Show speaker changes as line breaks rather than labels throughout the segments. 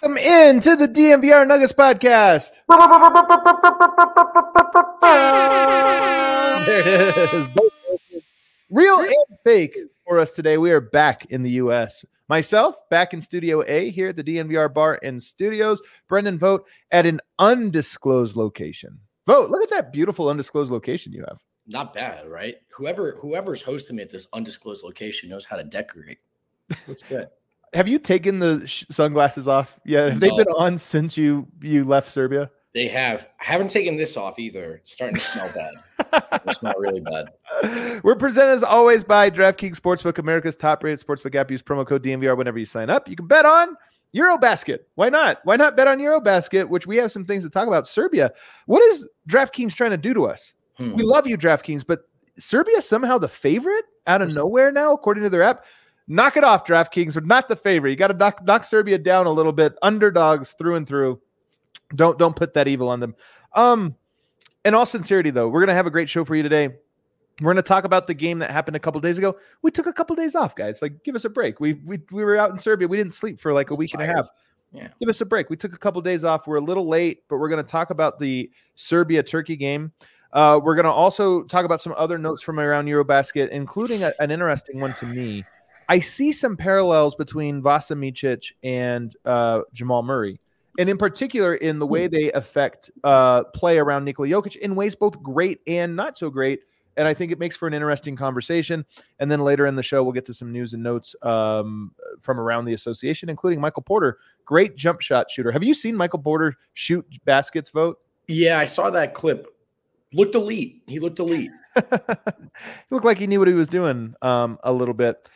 Come in to the DNVR Nuggets podcast. There it is. Real and fake for us today. We are back in the U.S. Myself back in Studio A here at the DNVR Bar and Studios. Brendan Vogt at an undisclosed location. Vogt. Look at that beautiful undisclosed location you have.
Not bad, right? Whoever whoever's hosting me at this undisclosed location knows how to decorate. Looks good.
Have you taken the sh- sunglasses off yet? Have they
No.
been on since you you left Serbia?
They have. I haven't taken this off either. It's starting to smell bad. It smell really bad.
We're presented as always by DraftKings Sportsbook, America's top-rated sportsbook app. Use promo code DNVR whenever you sign up. You can bet on Eurobasket. Why not? Why not bet on Eurobasket? Which we have some things to talk about. Serbia. What is DraftKings trying to do to us?
Hmm.
We love you, DraftKings, but Serbia somehow the favorite out of nowhere now, according to their app. Knock it off, DraftKings. We're not the favorite. You got to knock, knock Serbia down a little bit. Underdogs through and through. Don't don't put that evil on them. Um, in all sincerity, though, we're gonna have a great show for you today. We're gonna talk about the game that happened a couple days ago. We took a couple days off, guys. Like, give us a break. We we we were out in Serbia. We didn't sleep for like a week and a half.
Yeah.
Give us a break. We took a couple days off. We're a little late, but we're gonna talk about the Serbia Turkey game. Uh, we're gonna also talk about some other notes from around Eurobasket, including a- an interesting one to me. I see some parallels between Vasa Micic and uh, Jamal Murray, and in particular in the way they affect uh, play around Nikola Jokic in ways both great and not so great. And I think it makes for an interesting conversation. And then later in the show, we'll get to some news and notes um, from around the association, including Michael Porter, great jump shot shooter. Have you seen Michael Porter shoot baskets? Vogt.
Yeah, I saw that clip. Looked elite. He looked elite.
he looked like he knew what he was doing um, a little bit.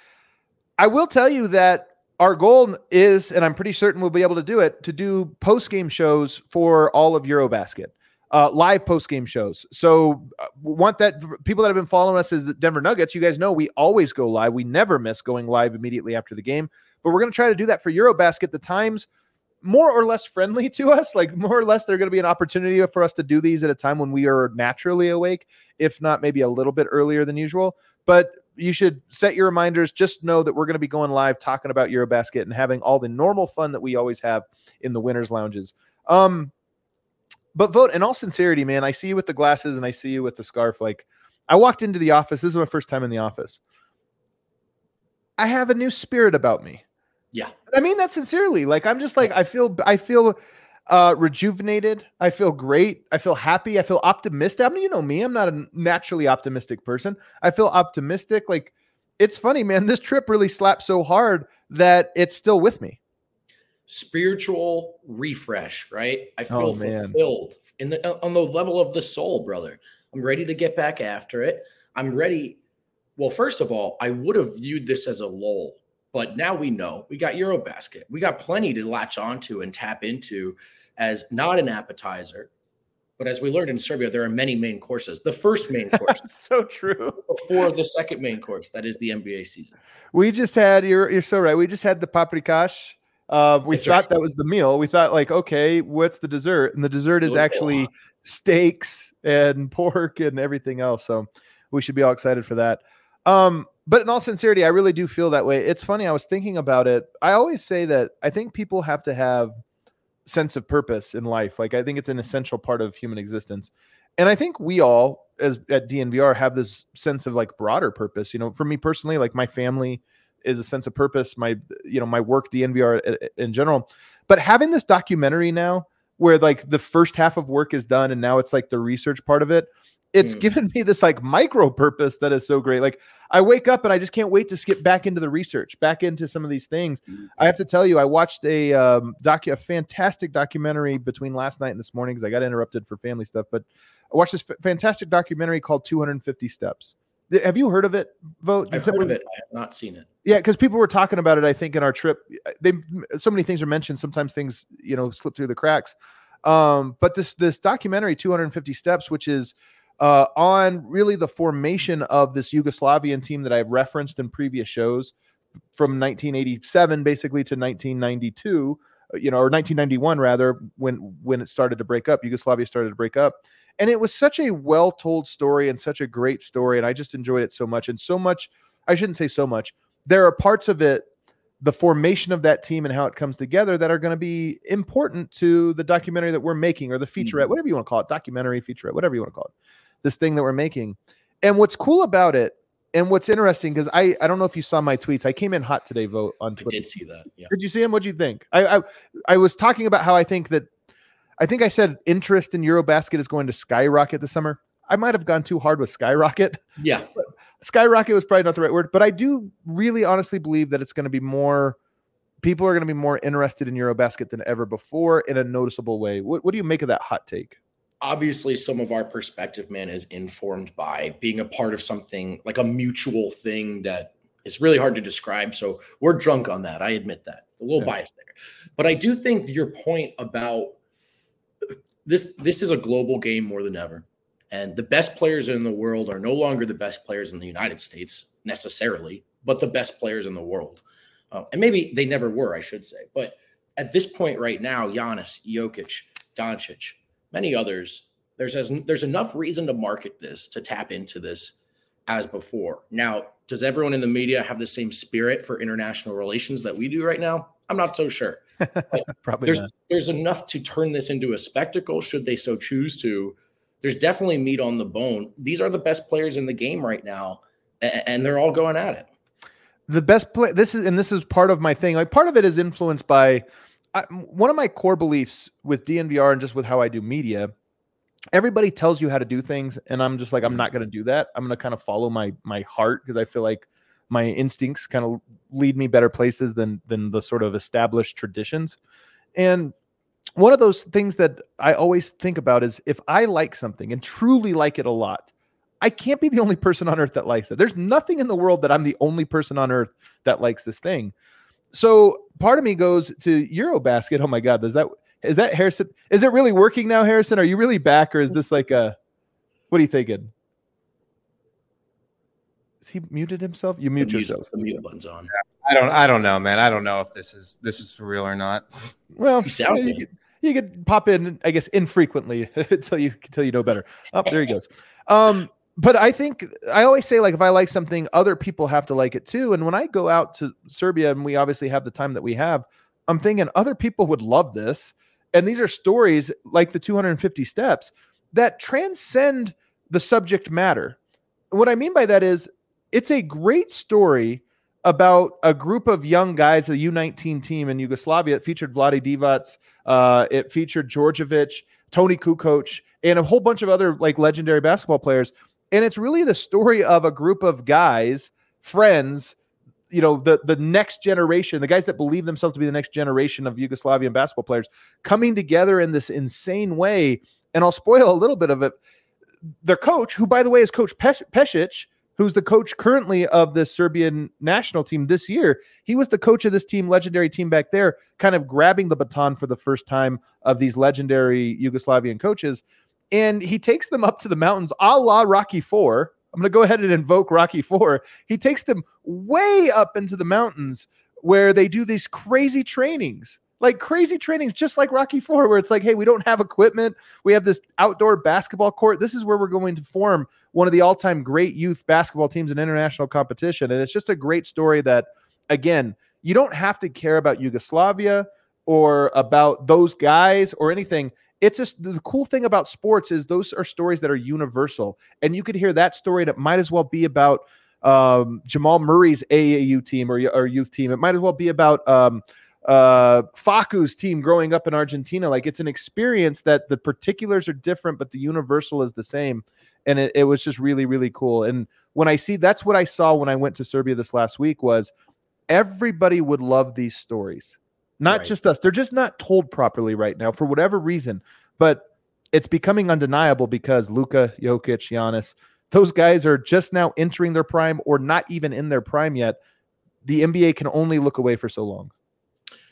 I will tell you that our goal is, and I'm pretty certain we'll be able to do it, to do post game shows for all of Eurobasket, uh, live post game shows. So, uh, want that people that have been following us as Denver Nuggets, you guys know we always go live. We never miss going live immediately after the game, but we're going to try to do that for Eurobasket. The times more or less friendly to us. Like more or less, they're going to be an opportunity for us to do these at a time when we are naturally awake, if not maybe a little bit earlier than usual. But you should set your reminders. Just know that we're going to be going live talking about Eurobasket and having all the normal fun that we always have in the winners' lounges. Um, but Vogt in all sincerity, man. I see you with the glasses and I see you with the scarf. Like I walked into the office. This is my first time in the office. I have a new spirit about me.
Yeah.
I mean that sincerely. Like I'm just like I feel I feel uh rejuvenated. I feel great. I feel happy. I feel optimistic. I mean, you know me. I'm not a naturally optimistic person. I feel optimistic. Like it's funny, man. This trip really slapped so hard that it's still with me.
Spiritual refresh, right? I
Oh,
feel
man.
fulfilled in the on the level of the soul, brother. I'm ready to get back after it. I'm ready. Well, first of all, I would have viewed this as a lull, but now we know we got Eurobasket. We got plenty to latch onto and tap into as not an appetizer, but as we learned in Serbia, there are many main courses. The first main course
That's so true.
before the second main course, that is the NBA season.
We just had you're you're so right. We just had the paprikash. Uh, we
That's
thought
right.
that was the meal. We thought like, okay, what's the dessert? And the dessert is
It was a
actually steaks and pork and everything else. So we should be all excited for that. Um, but in all sincerity, I really do feel that way. It's funny. I was thinking about it. I always say that I think people have to have sense of purpose in life. Like I think it's an essential part of human existence. And I think we all, as at DNVR, have this sense of like broader purpose. You know, for me personally, like my family is a sense of purpose. My, you know, my work, DNVR in general. But having this documentary now, where like the first half of work is done, and now it's like the research part of it. It's
Mm.
given me this like micro purpose that is so great. Like I wake up and I just can't wait to skip back into the research, back into some of these things. I have to tell you, I watched a um, docu, a fantastic documentary between last night and this morning because I got interrupted for family stuff. But I watched this f- fantastic documentary called 250 Steps. Have you heard of it? Vogt.
I've heard of it. I have not seen it.
Yeah, because people were talking about it. I think in our trip, they so many things are mentioned. Sometimes things you know slip through the cracks. Um, but this this documentary, 250 Steps, which is uh, on really the formation of this Yugoslavian team that I've referenced in previous shows from 1987 basically to 1992 uh, you know or 1991 rather when when it started to break up Yugoslavia started to break up. And it was such a well told story and such a great story and I just enjoyed it so much. And so much I shouldn't say so much there are parts of it the formation of that team and how it comes together that are going to be important to the documentary that we're making or the featurette, whatever you want to call it, documentary, featurette, whatever you want to call it, this thing that we're making. And what's cool about it, and what's interesting, because I I don't know if you saw my tweets, I came in hot today, Vogt on Twitter.
I did see that. Yeah.
Did you see him? What'd you think? I, I I was talking about how I think that I think I said interest in Eurobasket is going to skyrocket this summer. I might have gone too hard with skyrocket
Yeah.
skyrocket was probably not the right word, but I do really honestly believe that it's going to be more people are going to be more interested in Eurobasket than ever before in a noticeable way. What, what do you make of that hot take?
Obviously some of our perspective man is informed by being a part of something like a mutual thing that is really hard to describe. So we're drunk on that i admit that. A little
Yeah.
biased there. But i do think your point about this this is a global game more than ever. And the best players in the world are no longer the best players in the united states necessarily but the best players in the world. Uh, and maybe they never were i should say. But at this point right now Giannis, Jokic, Doncic, many others, there's as there's enough reason to market this to tap into this as before. Now, does everyone in the media have the same spirit for international relations that we do right now? I'm not so sure.
Probably
There's
not.
there's enough to turn this into a spectacle should they so choose to. There's definitely meat on the bone. These are the best players in the game right now, and they're all going at it.
The best play. This is and this is part of my thing. Like part of it is influenced by I, one of my core beliefs with DNVR and just with how I do media. Everybody tells you how to do things, and I'm just like I'm not going to do that. I'm going to kind of follow my my heart because I feel like my instincts kind of lead me better places than than the sort of established traditions. And one of those things that I always think about is if I like something and truly like it a lot, I can't be the only person on earth that likes it. There's nothing in the world that I'm the only person on earth that likes this thing. So part of me goes to Eurobasket. Oh my God, does that is that Harrison? Is it really working now, Harrison? Are you really back, or is this like a what are you thinking? Is he muted himself? You mute
The mute-
yourself.
The mute button's on.
I don't I don't know, man. I don't know if this is this is for real or not.
Well,
You sound
you,
good.
could, you could pop in, I guess, infrequently until you until you know better. Oh, there he goes. Um, but I think I always say like if I like something, other people have to like it too. And when I go out to Serbia, and we obviously have the time that we have, I'm thinking other people would love this. And these are stories like the 250 steps that transcend the subject matter. What I mean by that is it's a great story about a group of young guys, the U19 team in Yugoslavia. It featured Vlade Divac, uh, it featured Djordjevic, Toni Kukoc, and a whole bunch of other like legendary basketball players. And it's really the story of a group of guys, friends, you know, the the next generation, the guys that believe themselves to be the next generation of Yugoslavian basketball players coming together in this insane way. And I'll spoil a little bit of it. Their coach, who by the way is Coach Pes- Pesic, who's the coach currently of the Serbian national team this year. He was the coach of this team, legendary team back there, kind of grabbing the baton for the first time of these legendary Yugoslavian coaches. And he takes them up to the mountains a la Rocky Four. I'm going to go ahead and invoke Rocky Four. He takes them way up into the mountains where they do these crazy trainings, like crazy trainings, just like Rocky Four, where it's like, hey, we don't have equipment. We have this outdoor basketball court. This is where we're going to form one of the all-time great youth basketball teams in international competition and it's just a great story that again you don't have to care about yugoslavia or about those guys or anything it's just the cool thing about sports is those are stories that are universal, and you could hear that story that might as well be about um, Jamal Murray's AAU team or, or youth team. It might as well be about um, uh, Facu's team growing up in Argentina. Like it's an experience that the particulars are different, but the universal is the same. And it, it was just really, really cool. And when I see that's what I saw when I went to Serbia this last week was everybody would love these stories. Not
Right.
just us. They're just not told properly right now for whatever reason. But it's becoming undeniable because Luka, Jokic, Giannis, those guys are just now entering their prime or not even in their prime yet. The NBA can only look away for so long.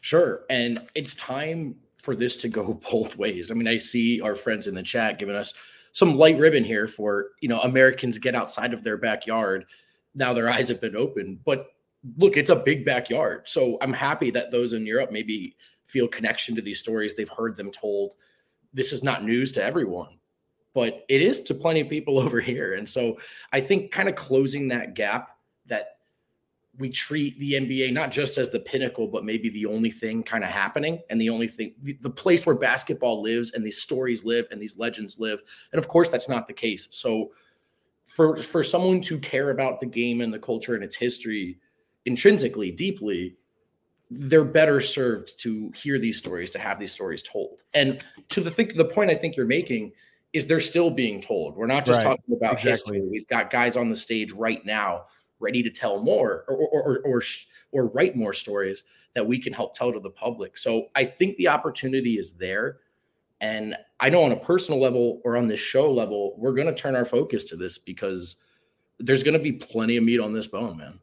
Sure. And it's time for this to go both ways. I mean, I see our friends in the chat giving us some light ribbon here for, you know, Americans get outside of their backyard. Now their eyes have been opened. But look, it's a big backyard. So I'm happy that those in Europe maybe feel connection to these stories. They've heard them told. This is not news to everyone, but it is to plenty of people over here. And so I think kind of closing that gap that we treat the NBA not just as the pinnacle, but maybe the only thing kind of happening and the only thing, the, the place where basketball lives and these stories live and these legends live. And of course, that's not the case. So, for for someone to care about the game and the culture and its history intrinsically, deeply, they're better served to hear these stories, to have these stories told. And to the think, the point I think you're making is they're still being told. We're not just
Right.
talking about
Exactly.
history. We've got guys on the stage right now ready to tell more or or or or, or write more stories that we can help tell to the public. So I think the opportunity is there. And I know on a personal level or on this show level, we're going to turn our focus to this because there's going to be plenty of meat on this bone, man.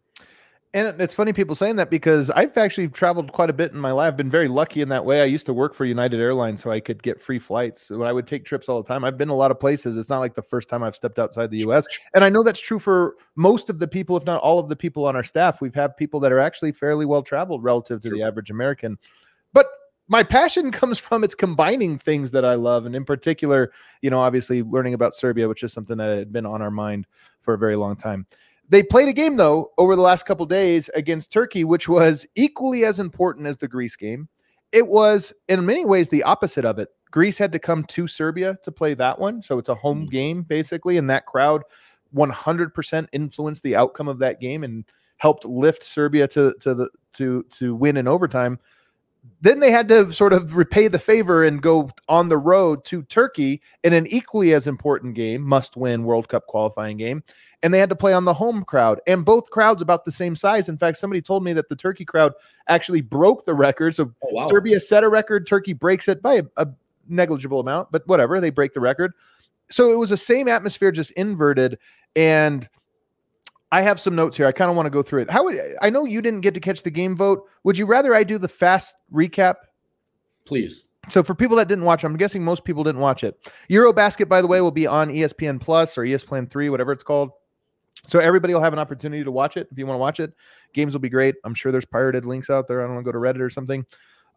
And it's funny people saying that because I've actually traveled quite a bit in my life. Been very lucky in that way. I used to work for United Airlines, so I could get free flights. So I would take trips all the time. I've been a lot of places. It's not like the first time I've stepped outside the U.S. And I know that's true for most of the people, if not all of the people on our staff. We've had people that are actually fairly well traveled relative to the average American. But my passion comes from it's combining things that I love, and in particular, you know, obviously learning about Serbia, which is something that had been on our mind for a very long time. They played a game though over the last couple days against Turkey, which was equally as important as the Greece game. It was in many ways the opposite of it. Greece had to come to Serbia to play that one, so it's a home mm. game basically, and that crowd 100% influenced the outcome of that game and helped lift Serbia to to the to to win in overtime. Then they had to sort of repay the favor and go on the road to Turkey in an equally as important game, must win World Cup qualifying game. And they had to play on the home crowd, and both crowds about the same size. In fact, somebody told me that the Turkey crowd actually broke the record. So
Oh, wow.
Serbia set a record, Turkey breaks it by a, a negligible amount, but whatever, they break the record. So it was the same atmosphere, just inverted. And I have some notes here. I kind of want to go through it. How would I know you didn't get to catch the game Vogt? Would you rather I do the fast recap?
Please.
So for people that didn't watch, I'm guessing most people didn't watch it. Eurobasket, by the way, will be on ESPN Plus or ESPN Three, whatever it's called. So everybody will have an opportunity to watch it if you want to watch it. Games will be great. I'm sure there's pirated links out there. I don't want to go to Reddit or something.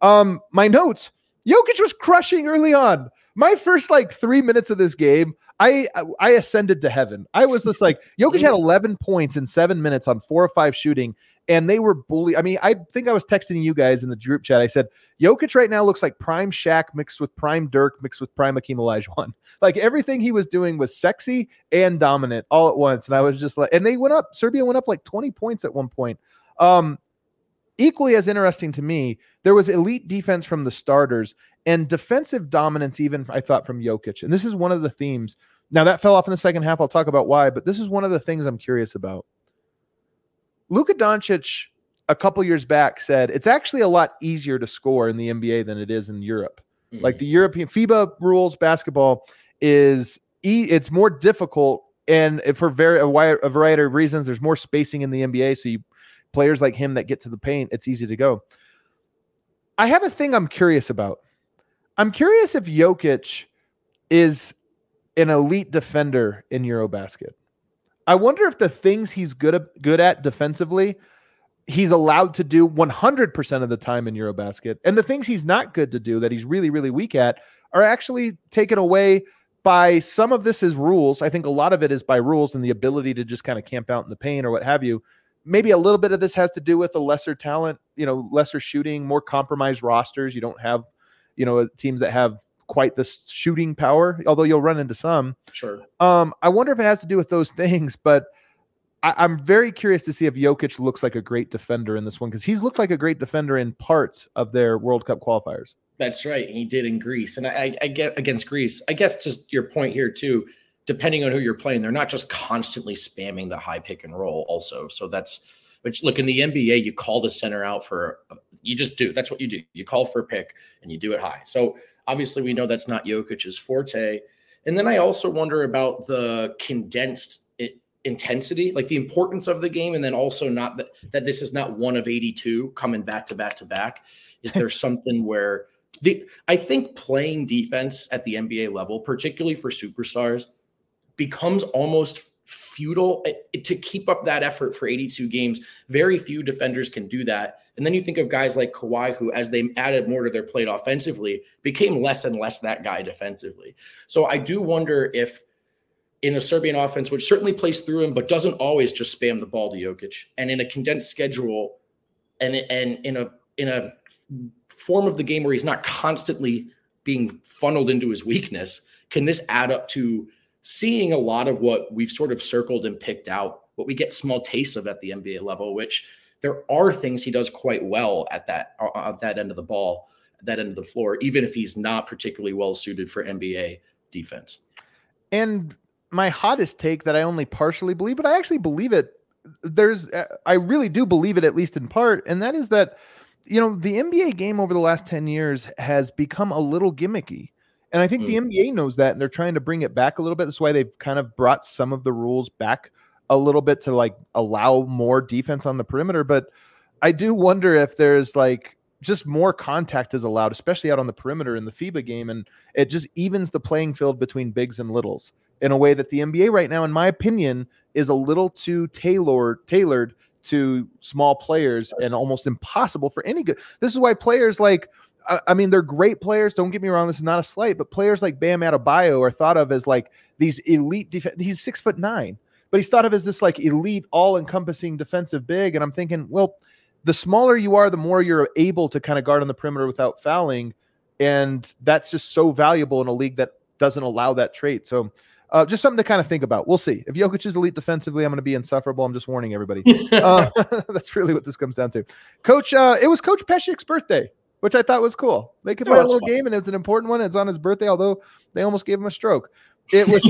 Um, my notes. Jokic was crushing early on. My first like three minutes of this game, I I ascended to heaven. I was just like, Jokic had 11 points in seven minutes on four or five shooting, and they were bully. I mean, I think I was texting you guys in the group chat. I said, Jokic right now looks like prime Shaq mixed with prime Dirk mixed with prime Akeem Olajuwon. Like everything he was doing was sexy and dominant all at once. And I was just like, and they went up. Serbia went up like 20 points at one point. Um, equally as interesting to me, there was elite defense from the starters and defensive dominance, even I thought from Jokic. And this is one of the themes. Now that fell off in the second half. I'll talk about why, but this is one of the things I'm curious about. Luka Doncic a couple years back said it's actually a lot easier to score in the NBA than it is in Europe. Mm-hmm. Like the European FIBA rules basketball is e- it's more difficult and for very a, wi- a variety of reasons there's more spacing in the NBA so you players like him that get to the paint it's easy to go. I have a thing I'm curious about. I'm curious if Jokic is an elite defender in Eurobasket. I wonder if the things he's good good at defensively he's allowed to do 100% of the time in Eurobasket. And the things he's not good to do that he's really, really weak at are actually taken away by some of this is rules. I think a lot of it is by rules and the ability to just kind of camp out in the pain or what have you. Maybe a little bit of this has to do with a lesser talent, you know, lesser shooting, more compromised rosters. You don't have, you know, teams that have quite the shooting power, although you'll run into some.
Sure.
Um, I wonder if it has to do with those things, but I, I'm very curious to see if Jokic looks like a great defender in this one because he's looked like a great defender in parts of their World Cup qualifiers.
That's right. He did in Greece. And I, I, I get against Greece. I guess just your point here, too, depending on who you're playing, they're not just constantly spamming the high pick and roll, also. So that's, which look in the NBA, you call the center out for, you just do. That's what you do. You call for a pick and you do it high. So obviously, we know that's not Jokic's forte. And then I also wonder about the condensed intensity, like the importance of the game, and then also not that that this is not one of 82 coming back to back to back. Is there something where the I think playing defense at the NBA level, particularly for superstars, becomes almost futile eh, to keep up that effort for 82 games. Very few defenders can do that. And then you think of guys like Kawhi, who, as they added more to their plate offensively, became less and less that guy defensively. So I do wonder if in a Serbian offense, which certainly plays through him, but doesn't always just spam the ball to Jokic, and in a condensed schedule, and and in a in a form of the game where he's not constantly being funneled into his weakness, can this add up to seeing a lot of what we've sort of circled and picked out, what we get small tastes of at the NBA level, which there are things he does quite well at that at that end of the ball, that end of the floor, even if he's not particularly well suited for NBA defense.
And my hottest take that I only partially believe, but I actually believe it. There's, uh, I really do believe it, at least in part, and that is that, you know, the NBA game over the last 10 years has become a little gimmicky. And I think the hmm. NBA knows that, and they're trying to bring it back a little bit. That's why they've kind of brought some of the rules back a little bit to like allow more defense on the perimeter. But I do wonder if there's like just more contact is allowed, especially out on the perimeter in the FIBA game, and it just evens the playing field between bigs and littles in a way that the NBA right now, in my opinion, is a little too tailored tailored to small players and almost impossible for any good. This is why players like I, I mean, they're great players. Don't get me wrong. This is not a slight, but players like Bam Adebayo are thought of as like these elite. Def- he's six foot nine, but he's thought of as this like elite, all-encompassing defensive big. And I'm thinking, well, the smaller you are, the more you're able to kind of guard on the perimeter without fouling, and that's just so valuable in a league that doesn't allow that trait. So. Uh, just something to kind of think about. We'll see. If Jokic is elite defensively, I'm going to be insufferable. I'm just warning everybody. uh, that's really what this comes down to. Coach, uh, it was Coach Pesic's birthday which I thought was cool. They could
Oh,
play a little
fun.
game, and it's an important one. It's on his birthday, although they almost gave him a stroke. It was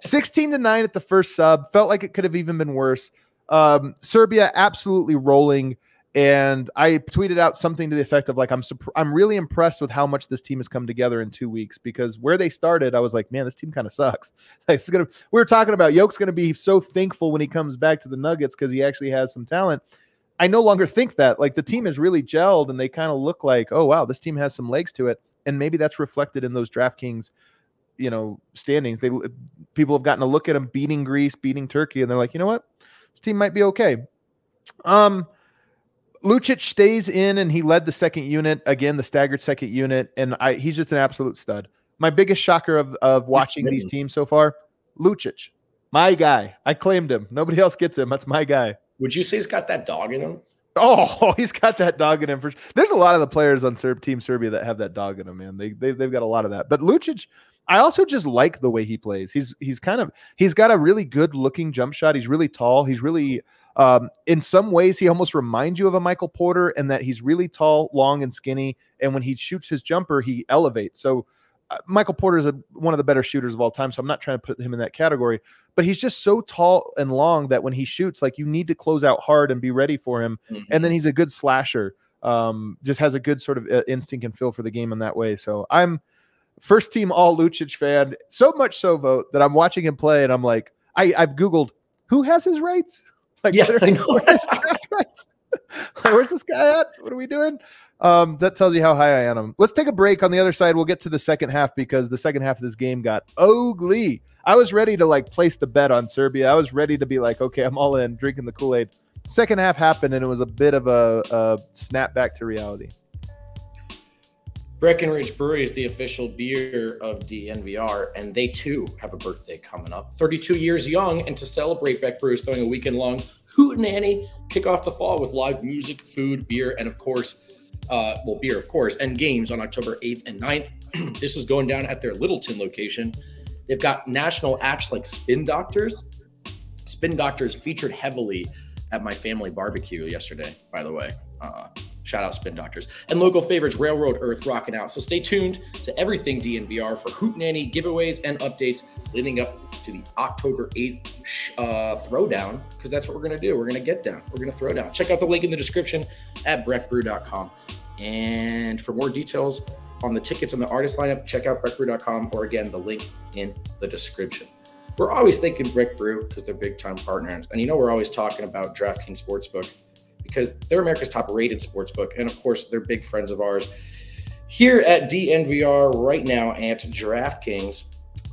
16 to 9 at the first sub. Felt like it could have even been worse. Um, Serbia absolutely rolling. And I tweeted out something to the effect of like, I'm I'm really impressed with how much this team has come together in two weeks because where they started, I was like, man, this team kind of sucks. Like, it's gonna. We were talking about Yoke's gonna be so thankful when he comes back to the Nuggets because he actually has some talent. I no longer think that. Like the team is really gelled and they kind of look like, oh wow, this team has some legs to it. And maybe that's reflected in those DraftKings, you know, standings. They people have gotten a look at them beating Greece, beating Turkey, and they're like, you know what, this team might be okay. Um, Lucic stays in and he led the second unit again, the staggered second unit, and I he's just an absolute stud. My biggest shocker of of watching these teams so far, Lucic, my guy. I claimed him. Nobody else gets him. That's my guy.
Would you say he's got that dog in him?
Oh, he's got that dog in him. For there's a lot of the players on Serb Team Serbia that have that dog in them, man. They they've, they've got a lot of that. But Lucic, I also just like the way he plays. He's he's kind of he's got a really good looking jump shot. He's really tall. He's really um, in some ways he almost reminds you of a Michael Porter, and that he's really tall, long, and skinny. And when he shoots his jumper, he elevates. So. Uh, Michael Porter is a, one of the better shooters of all time, so I'm not trying to put him in that category. But he's just so tall and long that when he shoots, like you need to close out hard and be ready for him and then he's a good slasher. Um, just has a good sort of uh, instinct and feel for the game in that way. So I'm first team all Lucic fan, so much so Vogt that I'm watching him play and I'm like, I, I've Googled who has his rights. Like,
Yeah, I know.
rights? Where's this guy at? What are we doing? Um, that tells you how high I am. Let's take a break. On the other side, we'll get to the second half because the second half of this game got ugly. I was ready to like place the bet on Serbia. I was ready to be like, okay, I'm all in, drinking the Kool Aid. Second half happened, and it was a bit of a, a snap back to reality.
Breckenridge Brewery is the official beer of DNVR, and they too have a birthday coming up. 32 years young, and to celebrate, Breck Brew is throwing a weekend long hootenanny, kick off the fall with live music, food, beer, and of course, uh, well, beer, of course, and games on October 8th and 9th. this is going down at their Littleton location. They've got national acts like Spin Doctors. Spin Doctors featured heavily at my family barbecue yesterday, by the way. Uh, shout out Spin Doctors. And local favorites Railroad Earth rocking out. So stay tuned to everything DNVR for Hoot Nanny giveaways and updates leading up to the October 8th uh, throwdown, because that's what we're going to do. We're going to get down. We're going to throw down. Check out the link in the description at breckbrew.com. And for more details on the tickets and the artist lineup, check out breckbrew.com or again, the link in the description. We're always thinking Breck Brew because they're big time partners. And you know, we're always talking about DraftKings Sportsbook because they're America's top rated sportsbook. And of course, they're big friends of ours. Here at DNVR right now at DraftKings,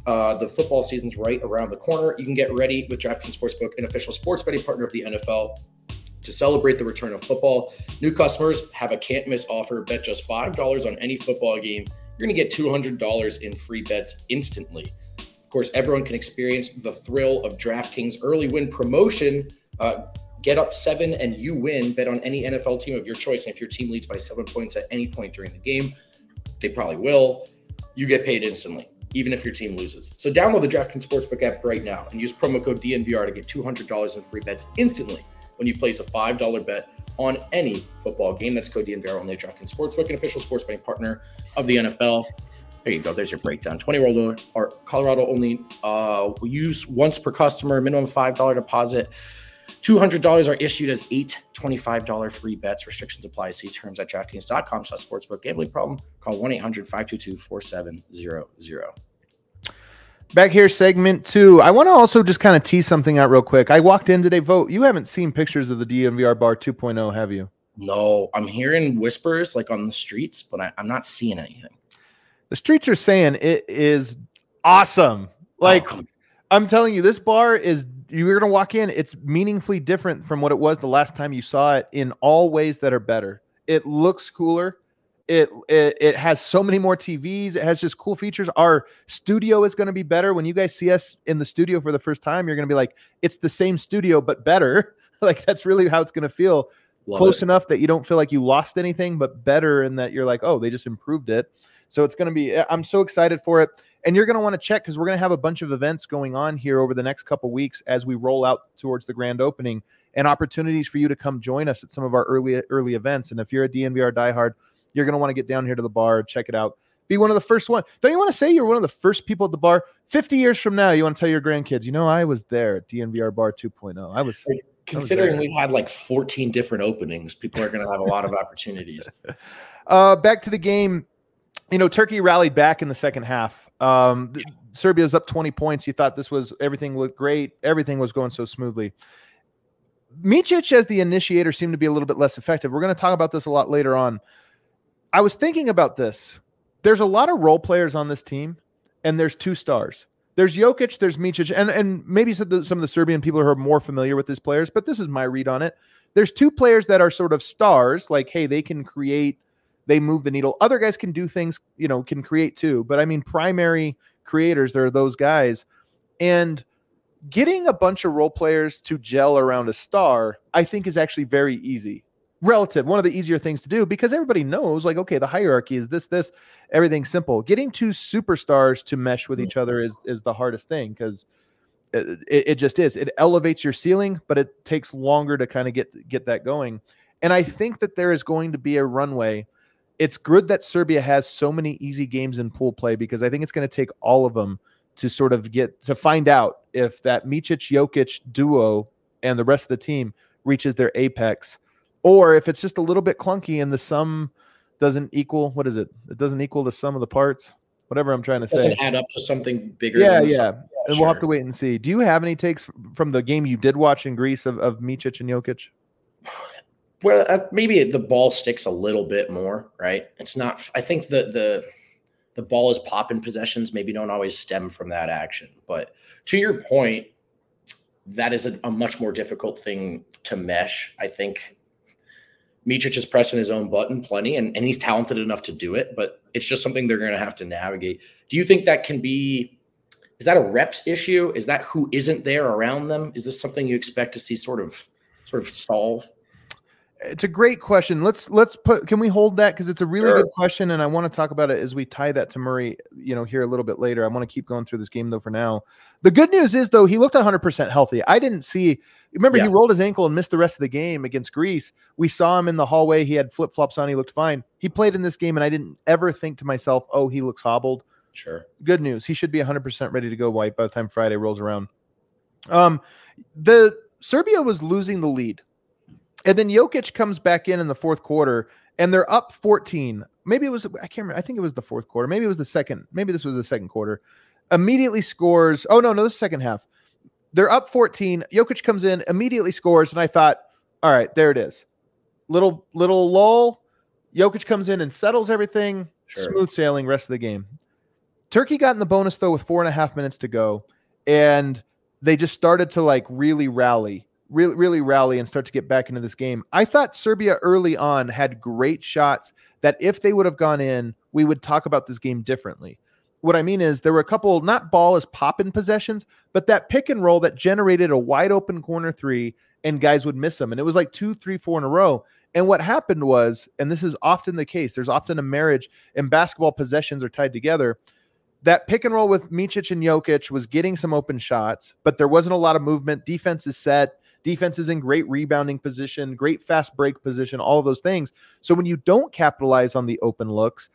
uh, the football season's right around the corner. You can get ready with DraftKings Sportsbook, an official sports betting partner of the NFL. To celebrate the return of football, new customers have a can't miss offer. Bet just $5 on any football game. You're going to get $200 in free bets instantly. Of course, everyone can experience the thrill of DraftKings early win promotion. Uh, get up seven and you win. Bet on any NFL team of your choice. And if your team leads by seven points at any point during the game, they probably will. You get paid instantly, even if your team loses. So download the DraftKings Sportsbook app right now and use promo code DNVR to get $200 in free bets instantly when you place a $5 bet on any football game. That's code DNVR only at DraftKings Sportsbook, an official sports betting partner of the NFL. There you go. There's your breakdown. 20 year old or Colorado only. Uh, use once per customer, minimum $5 deposit. $200 are issued as eight $25 free bets. Restrictions apply. See terms at DraftKings.com slash sportsbook. Gambling problem? Call 1-800-522-4700.
Back here, segment two. I want to also just kind of tease something out real quick. I walked in today, Vogt. You haven't seen pictures of the DNVR bar 2.0, have you?
No, I'm hearing whispers like on the streets, but I, I'm not seeing anything.
The streets are saying it is awesome. Like,
Oh,
I'm telling you, this bar is you're gonna walk in, it's meaningfully different from what it was the last time you saw it in all ways that are better. It looks cooler. It, it it has so many more TVs. It has just cool features. Our studio is going to be better. When you guys see us in the studio for the first time, you're going to be like, it's the same studio but better. like that's really how it's going to feel.
love
Close
it.
enough that you don't feel like you lost anything, but better in that you're like, oh, they just improved it. So it's going to be. I'm so excited for it and you're going to want to check because we're going to have a bunch of events going on here over the next couple weeks as we roll out towards the grand opening and opportunities for you to come join us at some of our early early events and if you're a dnvr diehard you're going to want to get down here to the bar check it out be one of the first one don't you want to say you're one of the first people at the bar 50 years from now you want to tell your grandkids you know i was there at dnvr bar 2.0 i was
Considering we've had like 14 different openings, people are going to have a lot of opportunities.
Uh, back to the game. You know, Turkey rallied back in the second half. Um, th- Serbia's up 20 points. You thought this was everything looked great. Everything was going so smoothly. Micic as the initiator seemed to be a little bit less effective. We're going to talk about this a lot later on. I was thinking about this. There's a lot of role players on this team, and there's two stars. There's Jokic, there's Micic, and and maybe some of, the, some of the Serbian people who are more familiar with these players, but this is my read on it. There's two players that are sort of stars, like hey, they can create, they move the needle. Other guys can do things, you know, can create too. But I mean, primary creators, there are those guys, and getting a bunch of role players to gel around a star, I think, is actually very easy. Relative, one of the easier things to do because everybody knows, like, okay, the hierarchy is this, this, everything's simple. Getting two superstars to mesh with mm-hmm. each other is is the hardest thing because it, uh, it, it just is. It elevates your ceiling, but it takes longer to kind of get get that going. And I think that there is going to be a runway. It's good that Serbia has so many easy games in pool play because I think it's going to take all of them to sort of get to find out if that Micic Jokic duo and the rest of the team reaches their apex, or if it's just a little bit clunky and the sum doesn't equal what is it? It doesn't equal the sum of the parts. Whatever I'm trying to say.
Doesn't add up to something bigger.
Yeah, yeah. And we'll have to wait and see. Do you have any takes from the game you did watch in Greece of, of Micic and Jokic?
Well, uh, maybe the ball sticks a little bit more, right? It's not. I think the the the ball is popping possessions maybe don't always stem from that action, but to your point, that is a, a much more difficult thing to mesh. I think Micic is pressing his own button plenty, and, and he's talented enough to do it, but it's just something they're going to have to navigate. Do you think that can be? Is that a reps issue? Is that who isn't there around them? Is this something you expect to see sort of sort of solve?
It's a great question. Let's let's put. Can we hold that because it's a really
Sure.
good question, and I want to talk about it as we tie that to Murray. You know, here a little bit later. I want to keep going through this game though. For now, the good news is though he looked 100 percent healthy. I didn't see. Remember, he rolled his ankle and missed the rest of the game against Greece. We saw him in the hallway. He had flip flops on. He looked fine. He played in this game, and I didn't ever think to myself, "Oh, he looks hobbled."
Sure.
good news. He should be 100% ready to go white by the time Friday rolls around. Um, the Serbia was losing the lead. And then Jokic comes back in in the fourth quarter and they're up 14. Maybe it was I can't remember. I think it was the fourth quarter. Maybe it was the second. Maybe this was the second quarter. Immediately scores. Oh no, no, the second half. They're up 14. Jokic comes in, immediately scores and I thought, "All right, there it is." Little little lull. Jokic comes in and settles everything.
Sure.
Smooth sailing rest of the game. Turkey got in the bonus though with four and a half minutes to go, and they just started to like really rally, really, really rally and start to get back into this game. I thought Serbia early on had great shots that if they would have gone in, we would talk about this game differently. What I mean is there were a couple not ball as pop in possessions, but that pick and roll that generated a wide open corner three and guys would miss them. And it was like two, three, four in a row. And what happened was, and this is often the case, there's often a marriage and basketball possessions are tied together that pick and roll with Micic and Jokic was getting some open shots, but there wasn't a lot of movement. Defense is set. Defense is in great rebounding position, great fast break position, all of those things. So when you don't capitalize on the open looks,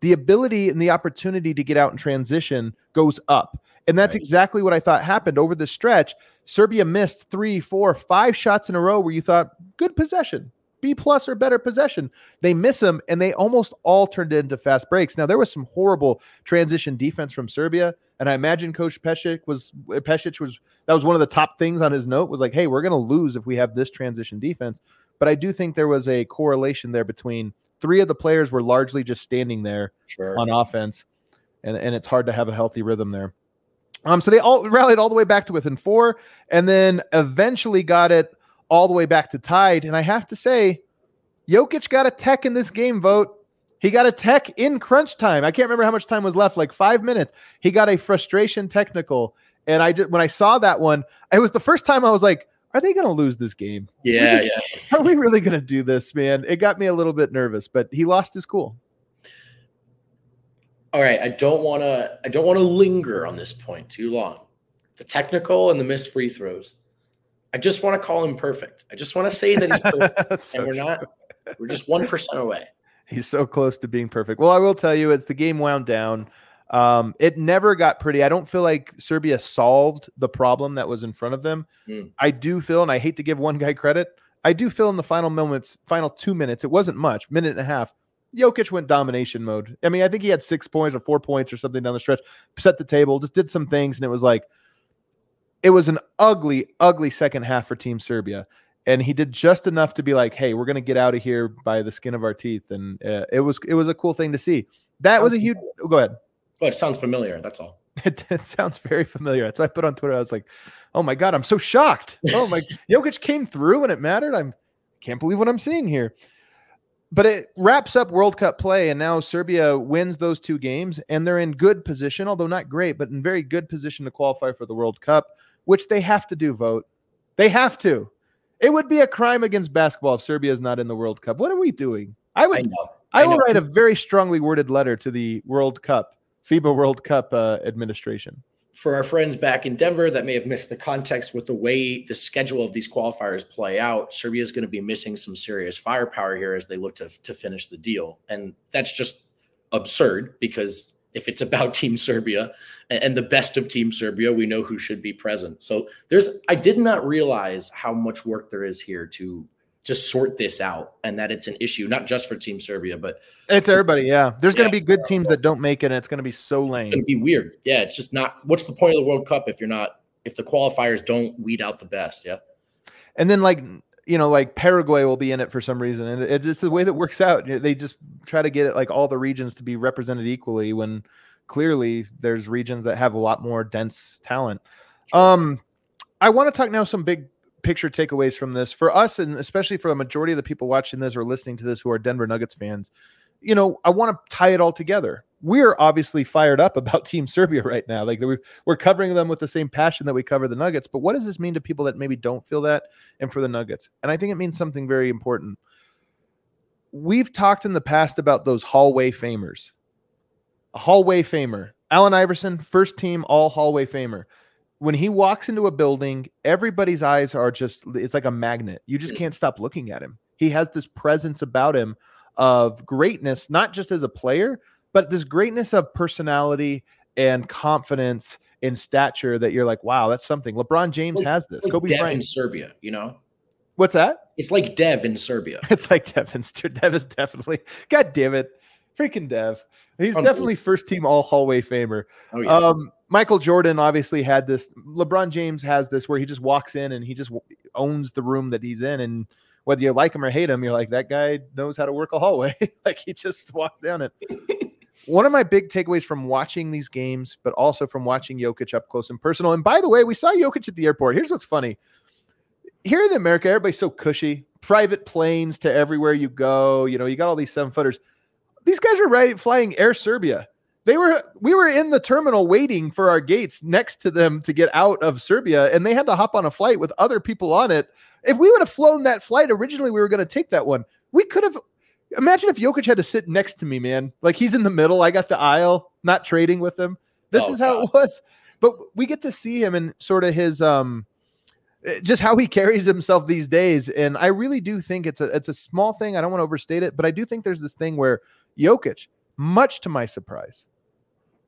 the ability and the opportunity to get out and transition goes up. And that's
Right.
exactly what I thought happened over the stretch. Serbia missed three, four, five shots in a row where you thought, good possession, B plus or better possession. They miss them, and they almost all turned into fast breaks. Now there was some horrible transition defense from Serbia, and I imagine Coach Pesic was Pesic was that was one of the top things on his note was like, hey, we're going to lose if we have this transition defense. But I do think there was a correlation there between three of the players were largely just standing there
Sure.
on offense, and and it's hard to have a healthy rhythm there. Um, so they all rallied all the way back to within four, and then eventually got it all the way back to tied. And I have to say, Jokic got a tech in this game. Vogt. He got a tech in crunch time. I can't remember how much time was left, like five minutes. He got a frustration technical, and I did when I saw that one. It was the first time I was like, "Are they going to lose this game?
Yeah,
just-
yeah.
Are we really going to do this, man?" It got me a little bit nervous, but he lost his cool.
All right, I don't want to. I don't want to linger on this point too long. The technical and the missed free throws. I just want to call him perfect. I just want to say that he's perfect,
so
and we're
true.
not. We're just one percent away.
He's so close to being perfect. Well, I will tell you, as the game wound down, um, it never got pretty. I don't feel like Serbia solved the problem that was in front of them.
Mm.
I do feel, and I hate to give one guy credit, I do feel in the final moments, final two minutes, it wasn't much, minute and a half. Jokic went domination mode. I mean, I think he had six points or four points or something down the stretch, set the table, just did some things, and it was like, it was an ugly, ugly second half for Team Serbia and he did just enough to be like, "Hey, we're going to get out of here by the skin of our teeth," and uh, it was it was a cool thing to see. That was a huge. oh, go ahead.
But it sounds familiar. That's all.
It, it sounds very familiar. That's why I put on Twitter. I was like, "Oh my god, I'm so shocked." Oh my, Jokic came through and it mattered. I'm can't believe what I'm seeing here. But it wraps up World Cup play, and now Serbia wins those two games, and they're in good position, although not great, but in very good position to qualify for the World Cup, which they have to do. Vogt. They have to. It would be a crime against basketball if Serbia is not in the World Cup. What are we doing? I
I
would.
know.
I,
I
will write a very strongly worded letter to the World Cup, FIBA World Cup uh, administration.
For our friends back in Denver that may have missed the context with the way the schedule of these qualifiers play out, Serbia is going to be missing some serious firepower here as they look to, to finish the deal. And that's just absurd because if it's about Team Serbia and, the best of Team Serbia, we know who should be present. So there's, I did not realize how much work there is here to to sort this out and that it's an issue not just for Team Serbia, but
It's everybody, yeah. There's going to be good teams that don't make it, and it's going to be so lame.
it's going to be weird. Yeah, it's just not. What's the point of the World Cup if you're not if the qualifiers don't weed out the best? Yeah,
And then, like, you know, like Paraguay will be in it for some reason, and it's just the way that works out. They just try to get it like all the regions to be represented equally when clearly there's regions that have a lot more dense talent. Um, I want to talk now some big picture takeaways from this for us, and especially for a majority of the people watching this or listening to this who are Denver Nuggets fans. You know, I want to tie it all together. We're obviously fired up about Team Serbia right now. Like we- we're covering them with the same passion that we cover the Nuggets. But what does this mean to people that maybe don't feel that, and for the Nuggets? And I think it means something very important. we've talked in the past about those hallway famers. A hallway famer. Allen Iverson, first team all hallway famer. When he walks into a building, everybody's eyes are just it's like a magnet. You just can't stop looking at him. He has this presence about him of greatness, not just as a player, but this greatness of personality and confidence and stature that you're like, wow, that's something. LeBron James
Like-
has this.
Like
Kobe
Dev in Serbia, you know?
What's that?
It's like Dev in Serbia.
It's like Dev Devin's. Dev is definitely. God damn it, freaking Dev. He's
Unbelievable.
definitely first team All Hallway famer.
Oh yeah.
Um, Michael Jordan obviously had this. LeBron James has this where he just walks in and he just owns the room that he's in, and whether you like him or hate him, you're like that guy knows how to work a hallway. like he just walked down it. One of my big takeaways from watching these games, but also from watching Jokic up close and personal. And by the way, we saw Jokic at the airport. Here's what's funny. Here in America, everybody's so cushy. Private planes to everywhere you go. You know, you got all these seven footers. These guys are right flying Air Serbia. They were we were in the terminal waiting for our gates next to them to get out of Serbia, and they had to hop on a flight with other people on it. If we would have flown that flight originally, we were going to take that one. We could have. Imagine if Jokic had to sit next to me, man. Like he's in the middle, I got the aisle, not trading with him. This
Oh,
is how it was. But we get to see him in sort of his um just how he carries himself these days. And I really do think it's a it's a small thing. I don't want to overstate it, but I do think there's this thing where Jokic, much to my surprise,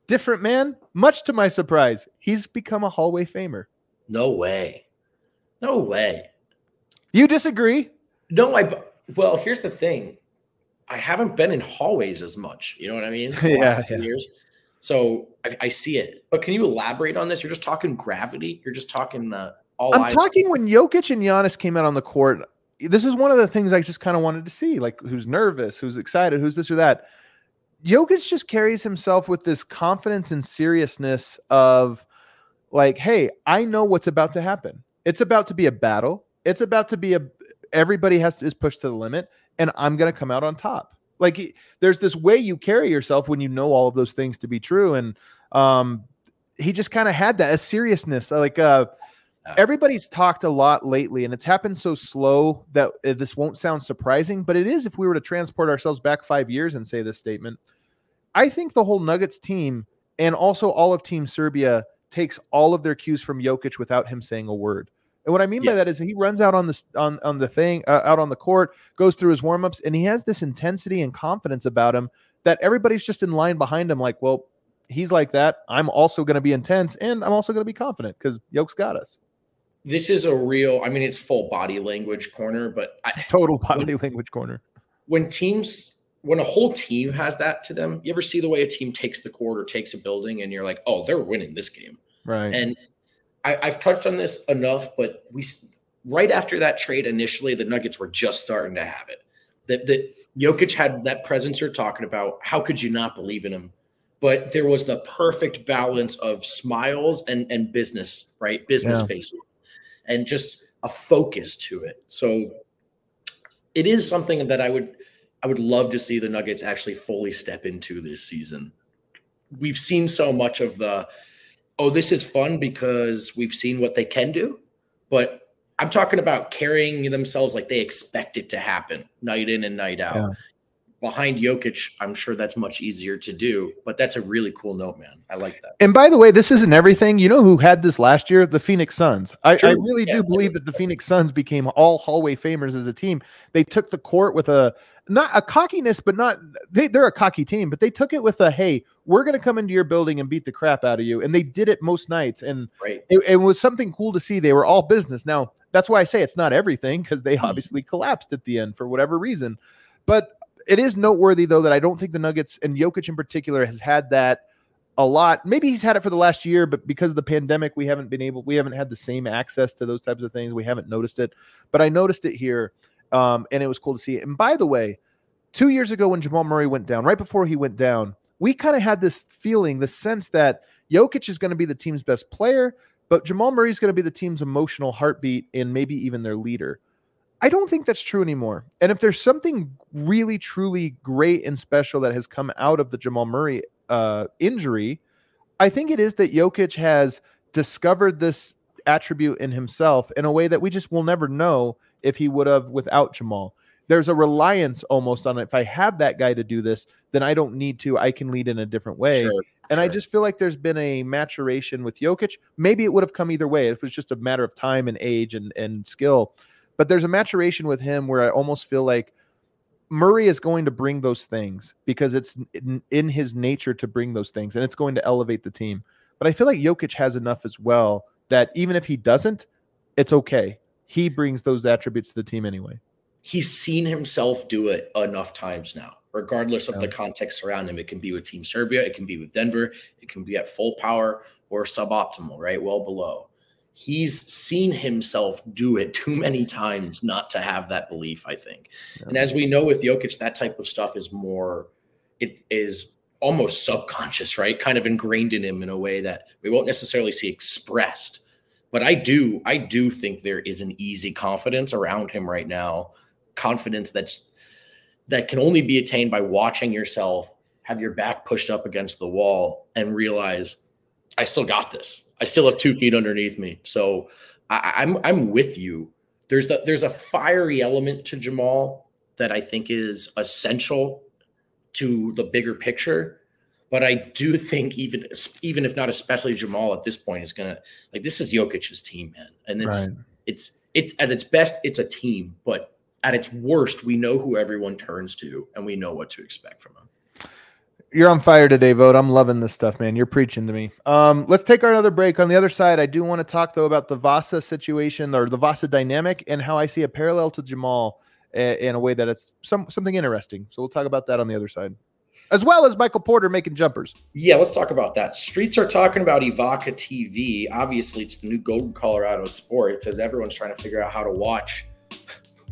different man, much to my surprise, he's become a hallway famer.
no way. No way.
You disagree?
No, I well, here's the thing. I haven't been in hallways as much. You know what I mean?
Yeah, yeah.
years. So I, I see it. But can you elaborate on this? You're just talking gravity. You're just talking uh, all.
I'm
eyes-
talking when Jokic and Giannis came out on the court. This is one of the things I just kind of wanted to see, like who's nervous, who's excited, who's this or that. Jokic just carries himself with this confidence and seriousness of like, hey, I know what's about to happen. It's about to be a battle. It's about to be a everybody has to is pushed to the limit, and I'm gonna come out on top. Like there's this way you carry yourself when you know all of those things to be true. And um he just kind of had that a seriousness. Like uh everybody's talked a lot lately and it's happened so slow that uh, this won't sound surprising but it is if we were to transport ourselves back five years and say this statement. I think the whole nuggets team and also all of team serbia takes all of their cues from Jokic without him saying a word. And what i mean by that is he runs out on this on, on the thing uh, out on the court goes through his warm-ups and he has this intensity and confidence about him that everybody's just in line behind him like well he's like that. I'm also going to be intense and i'm also going to be confident because Yoke's got us
This is a real. I mean, it's full body language corner, but I,
total body language corner.
when teams when a whole team has that to them you ever see the way a team takes the court or takes a building and you're like oh they're winning this game
Right.
and I, i've touched on this enough but we right after that trade initially the nuggets were just starting to have it that that Jokic had that presence you're talking about how could you not believe in him but there was the perfect balance of smiles and and business right business
Yeah.
face and just a focus to it so it is something that I would I would love to see the Nuggets actually fully step into this season. We've seen so much of the oh this is fun because we've seen what they can do, but I'm talking about carrying themselves like they expect it to happen night in and night out.
Yeah.
Behind Jokic, I'm sure that's much easier to do, but that's a really cool note, man. I like that.
And by the way, this isn't everything. You know who had this last year? The Phoenix Suns. I, I really
Yeah.
do believe that the Phoenix Suns became all hallway famers as a team. They took the court with a not a cockiness, but not they, they're a cocky team, but they took it with a hey, we're gonna come into your building and beat the crap out of you. And they did it most nights. And
Right.
it, it was something cool to see. They were all business. Now, that's why I say it's not everything because they
Mhm.
obviously collapsed at the end for whatever reason. But it is noteworthy, though, that I don't think the Nuggets and Jokic in particular has had that a lot. Maybe he's had it for the last year, but because of the pandemic, we haven't been able, we haven't had the same access to those types of things. We haven't noticed it. But I noticed it here, um, and it was cool to see it. And by the way, two years ago when Jamal Murray went down, right before he went down, we kind of had this feeling, the sense that Jokic is going to be the team's best player, but Jamal Murray is going to be the team's emotional heartbeat and maybe even their leader. I don't think that's true anymore. And if there's something really, truly great and special that has come out of the Jamal Murray uh, injury, I think it is that Jokic has discovered this attribute in himself in a way that we just will never know if he would have without Jamal. there's a reliance almost on it. If I have that guy to do this, then I don't need to. I can lead in a different way.
Sure,
And I just feel like there's been a maturation with Jokic. Maybe it would have come either way. It was just a matter of time and age and, and skill. But there's a maturation with him where I almost feel like Murray is going to bring those things because it's in, in his nature to bring those things and it's going to elevate the team. But I feel like Jokic has enough as well that even if he doesn't, it's okay. He brings those attributes to the team anyway.
he's seen himself do it enough times now, regardless of
Yeah.
the context around him. It can be with Team Serbia, it can be with Denver, it can be at full power or suboptimal, right? Well below. He's seen himself do it too many times not to have that belief, I think. And as we know with Jokic, that type of stuff is more, it is almost subconscious, right? Kind of ingrained in him in a way that we won't necessarily see expressed. But I do, I do think there is an easy confidence around him right now confidence that's that can only be attained by watching yourself have your back pushed up against the wall and realize I still got this. I still have two feet underneath me. So I, I'm I'm with you. There's the there's a fiery element to Jamal that I think is essential to the bigger picture. But I do think even even if not especially Jamal at this point is gonna like this is Jokic's team, man. And it's
Right.
it's it's at its best, it's a team, but at its worst, we know who everyone turns to and we know what to expect from them.
You're on fire today, Vogt. I'm loving this stuff, man. You're preaching to me. Um, let's take our another break. On the other side, I do want to talk though about the Vasa situation or the Vasa dynamic and how I see a parallel to Jamal in a way that it's some something interesting. So we'll talk about that on the other side, as well as Michael Porter making jumpers.
Yeah, let's talk about that. Streets are talking about Evoca TV. Obviously, it's the new Golden Colorado Sports as everyone's trying to figure out how to watch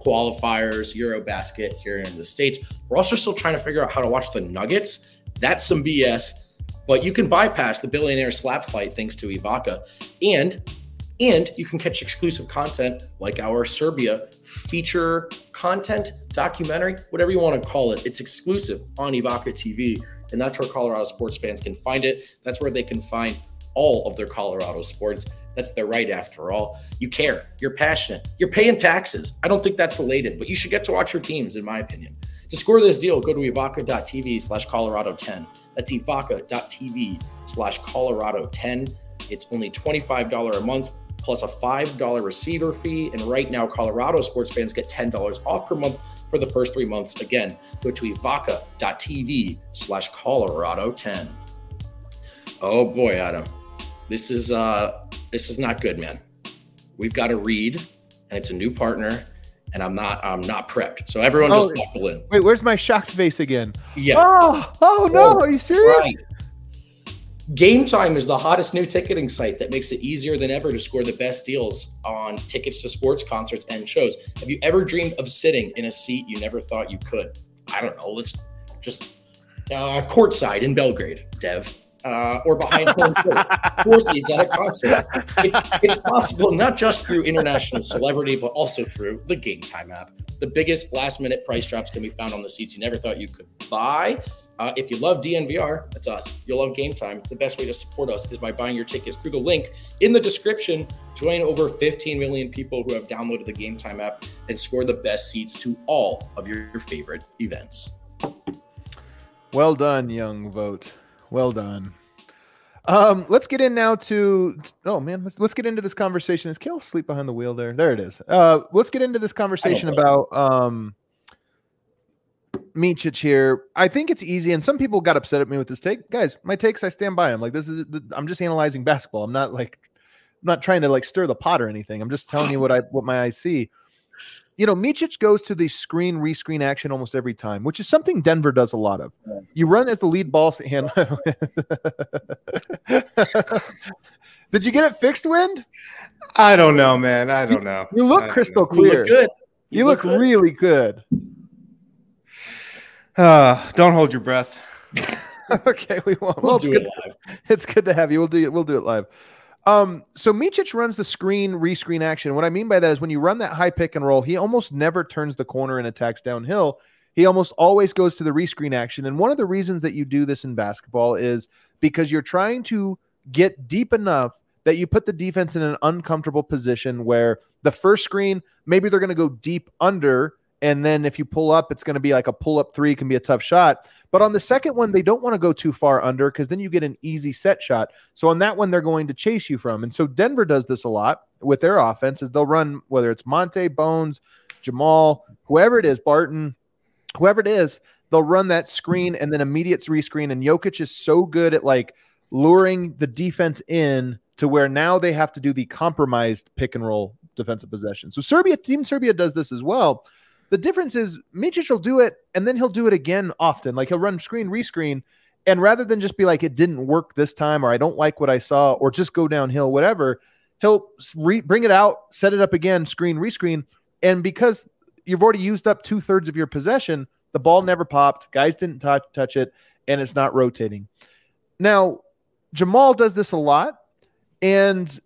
qualifiers, Eurobasket here in the States. We're also still trying to figure out how to watch the Nuggets. That's some BS, but you can bypass the billionaire slap fight thanks to Evoca. And and you can catch exclusive content like our Serbia feature content, documentary, whatever you want to call it. It's exclusive on Evoca TV. And that's where Colorado sports fans can find it. That's where they can find all of their Colorado sports. That's their right after all. You care, you're passionate, you're paying taxes. I don't think that's related, but you should get to watch your teams, in my opinion. To score this deal, go to evoca.tv slash Colorado 10. That's evoca.tv slash Colorado 10. It's only $25 a month plus a $5 receiver fee. And right now, Colorado sports fans get $10 off per month for the first three months. Again, go to evoca.tv slash Colorado 10. Oh boy, Adam. This is uh this is not good, man. We've got to read, and it's a new partner, and I'm not I'm not prepped. So everyone just
Oh.
buckle in.
Wait, where's my shocked face again?
Yeah.
Oh, oh no!
Oh,
Are you serious?
Right. Game Time is the hottest new ticketing site that makes it easier than ever to score the best deals on tickets to sports, concerts, and shows. Have you ever dreamed of sitting in a seat you never thought you could? I don't know. Let's just uh, courtside in Belgrade, Dev, uh, or behind home four seats at a concert. It's, it's possible not just through international celebrity, but also through the Game Time app. The biggest last minute price drops can be found on the seats you never thought you could buy. Uh, if you love DNVR, that's us. You'll love Game Time. The best way to support us is by buying your tickets through the link in the description. Join over 15 million people who have downloaded the Game Time app and score the best seats to all of your favorite events.
Well done, young Vogt. Well done. Um, let's get in now to oh man, let's let's get into this conversation. Is Kale sleep behind the wheel there? There it is. Uh let's get into this conversation about um Micic here. I think it's easy, and some people got upset at me with this take. Guys, my takes, I stand by them. Like this is I'm just analyzing basketball. I'm not like I'm not trying to like stir the pot or anything. I'm just telling you what I what my eyes see. You know, Micic goes to the screen rescreen action almost every time, which is something Denver does a lot of. You run as the lead ball hand. Did you get it fixed, Wind?
I don't know, man. I don't know.
You
I
look crystal
know.
clear.
You look good.
You look
good.
really good.
Uh, don't hold your breath.
okay, we won't.
We'll
Well, it's
do
good.
it live.
It's good to have you. We'll do it. We'll do it live. Um, so Micic runs the screen rescreen action. What I mean by that is when you run that high pick and roll, he almost never turns the corner and attacks downhill. He almost always goes to the rescreen action. And one of the reasons that you do this in basketball is because you're trying to get deep enough that you put the defense in an uncomfortable position where the first screen, maybe they're going to go deep under And then if you pull up, it's going to be like a pull up three, can be a tough shot. But on the second one, they don't want to go too far under because then you get an easy set shot. So on that one, they're going to chase you from. And so Denver does this a lot with their offense is they'll run whether it's Monte, Bones, Jamal, whoever it is, Barton, whoever it is, they'll run that screen and then immediate rescreen. And Jokic is so good at like luring the defense in to where now they have to do the compromised pick and roll defensive possession. So Serbia, Team Serbia does this as well. The difference is Micic will do it and then he'll do it again often. Like he'll run screen, rescreen. And rather than just be like, it didn't work this time, or I don't like what I saw, or just go downhill, whatever, he'll re- bring it out, set it up again, screen, rescreen. And because you've already used up two thirds of your possession, the ball never popped, guys didn't touch, touch it, and it's not rotating. Now, Jamal does this a lot, and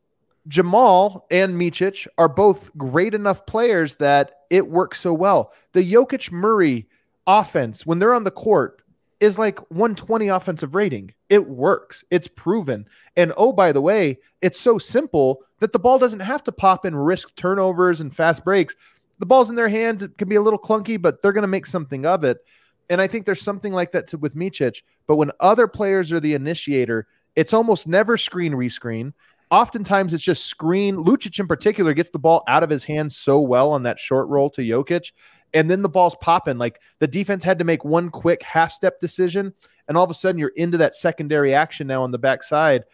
Jamal and Micic are both great enough players that it works so well. The Jokic Murray offense, when they're on the court, is like 120 offensive rating. It works. It's proven. And oh, by the way, it's so simple that the ball doesn't have to pop and risk turnovers and fast breaks. The ball's in their hands. It can be a little clunky, but they're going to make something of it. And I think there's something like that to, with Micic. But when other players are the initiator, it's almost never screen rescreen. Oftentimes it's just screen. Lucic in particular gets the ball out of his hands so well on that short roll to Jokic. And then the ball's popping. Like the defense had to make one quick half step decision. And all of a sudden you're into that secondary action now on the backside.